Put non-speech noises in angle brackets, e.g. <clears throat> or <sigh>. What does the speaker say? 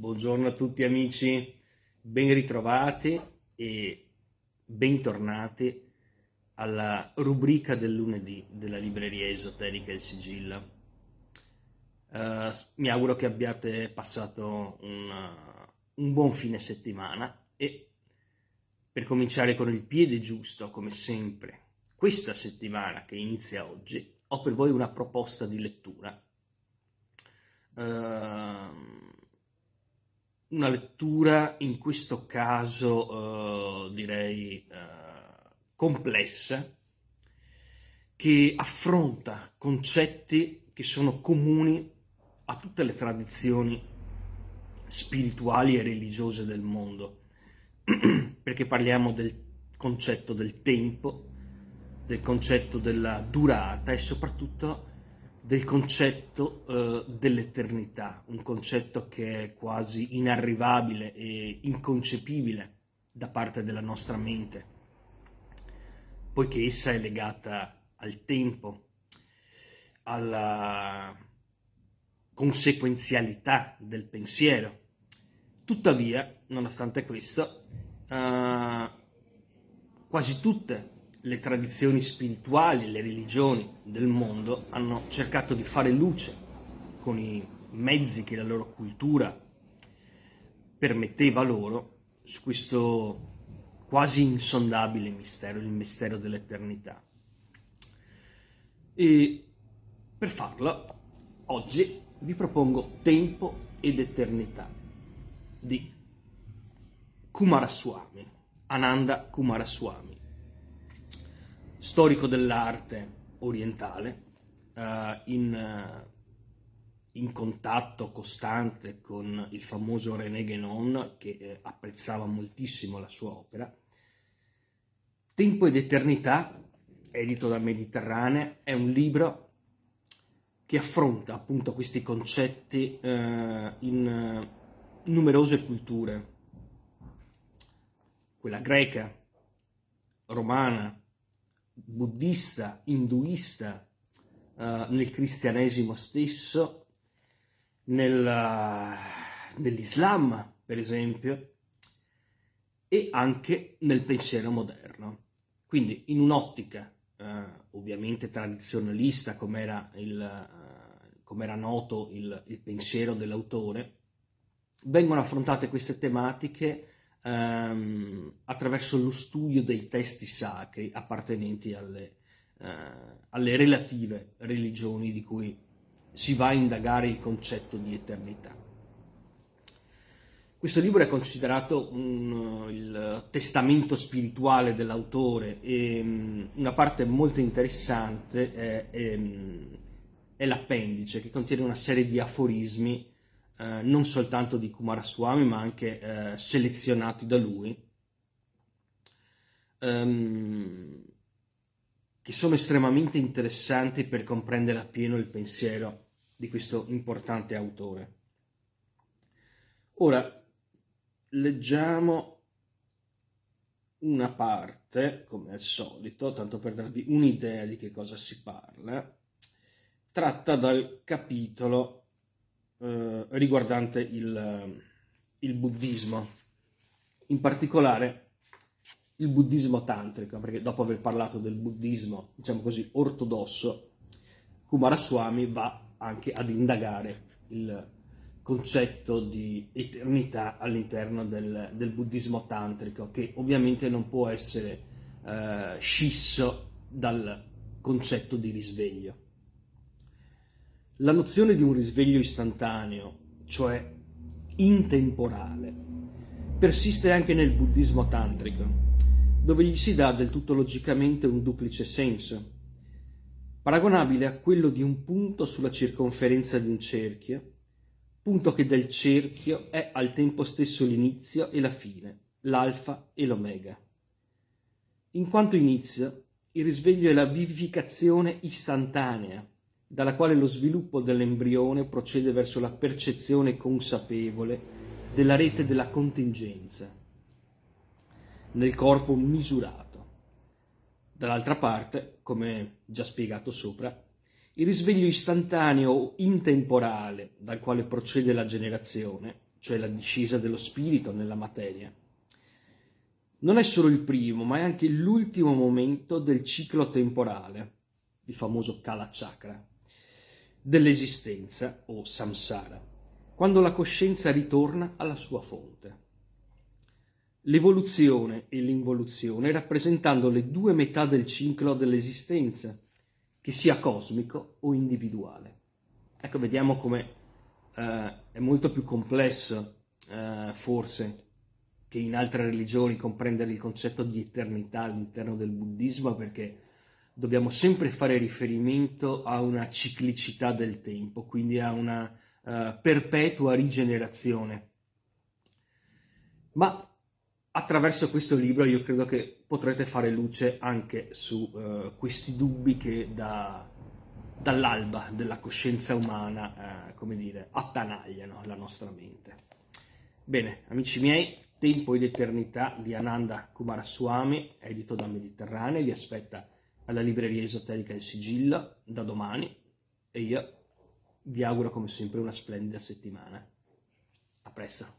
Buongiorno a tutti amici, ben ritrovati e bentornati alla rubrica del lunedì della libreria esoterica Il Sigillo. Uh, mi auguro che abbiate passato una, un buon fine settimana e per cominciare con il piede giusto, come sempre, questa settimana che inizia oggi, ho per voi una proposta di lettura. Uh, una lettura in questo caso uh, direi uh, complessa che affronta concetti che sono comuni a tutte le tradizioni spirituali e religiose del mondo, <clears throat> perché parliamo del concetto del tempo, del concetto della durata e soprattutto del concetto uh, dell'eternità, un concetto che è quasi inarrivabile e inconcepibile da parte della nostra mente, poiché essa è legata al tempo, alla conseguenzialità del pensiero. Tuttavia, nonostante questo, uh, quasi tutte le tradizioni spirituali, le religioni del mondo hanno cercato di fare luce con i mezzi che la loro cultura permetteva loro su questo quasi insondabile mistero, il mistero dell'eternità. E per farlo, oggi vi propongo Tempo ed Eternità di Kumaraswamy, Ananda Kumaraswamy storico dell'arte orientale, uh, in, uh, in, contatto costante con il famoso René Guénon, che eh, apprezzava moltissimo la sua opera. Tempo ed Eternità, edito da Mediterranea, è un libro che affronta appunto questi concetti uh, in numerose culture, quella greca, romana, buddista, induista, uh, nel cristianesimo stesso, nel, nell'Islam, per esempio, e anche nel pensiero moderno. Quindi in un'ottica uh, ovviamente tradizionalista, come era, era noto il, il pensiero dell'autore, vengono affrontate queste tematiche ehm, attraverso lo studio dei testi sacri appartenenti alle, eh, alle relative religioni di cui si va a indagare il concetto di eternità. Questo libro è considerato un, il testamento spirituale dell'autore e um, una parte molto interessante è, è, è, l'appendice che contiene una serie di aforismi eh, non soltanto di Kumaraswamy ma anche eh, selezionati da lui, ehm, che sono estremamente interessanti per comprendere appieno il pensiero di questo importante autore. Ora, leggiamo una parte, come al solito, tanto per darvi un'idea di che cosa si parla, tratta dal capitolo eh, riguardante il, il buddismo, in particolare il buddismo tantrico, perché dopo aver parlato del buddismo, diciamo così, ortodosso, Kumaraswamy va anche ad indagare il concetto di eternità all'interno del, del buddismo tantrico, che ovviamente non può essere eh, scisso dal concetto di risveglio. La nozione di un risveglio istantaneo, cioè intemporale, persiste anche nel buddismo tantrico, dove gli si dà del tutto logicamente un duplice senso, paragonabile a quello di un punto sulla circonferenza di un cerchio, punto che del cerchio è al tempo stesso l'inizio e la fine, l'alfa e l'omega. In quanto inizio, il risveglio è la vivificazione istantanea, dalla quale lo sviluppo dell'embrione procede verso la percezione consapevole della rete della contingenza nel corpo misurato. Dall'altra parte, come già spiegato sopra, il risveglio istantaneo o intemporale dal quale procede la generazione cioè la discesa dello spirito nella materia, non è solo il primo, ma è anche l'ultimo momento del ciclo temporale, il famoso Kala Chakra, dell'esistenza o samsara, quando la coscienza ritorna alla sua fonte. L'evoluzione e l'involuzione rappresentando le due metà del ciclo dell'esistenza, che sia cosmico o individuale. Ecco, vediamo come eh, è molto più complesso, eh, forse, che in altre religioni comprendere il concetto di eternità all'interno del buddismo, perché dobbiamo sempre fare riferimento a una ciclicità del tempo, quindi a una uh, perpetua rigenerazione. Ma attraverso questo libro io credo che potrete fare luce anche su uh, questi dubbi che da, dall'alba della coscienza umana, uh, come dire, attanagliano la nostra mente. Bene, amici miei, Tempo ed Eternità di Ananda Kumaraswamy, edito da Mediterranea, vi aspetta alla libreria esoterica del Sigillo da domani e io vi auguro come sempre una splendida settimana. A presto!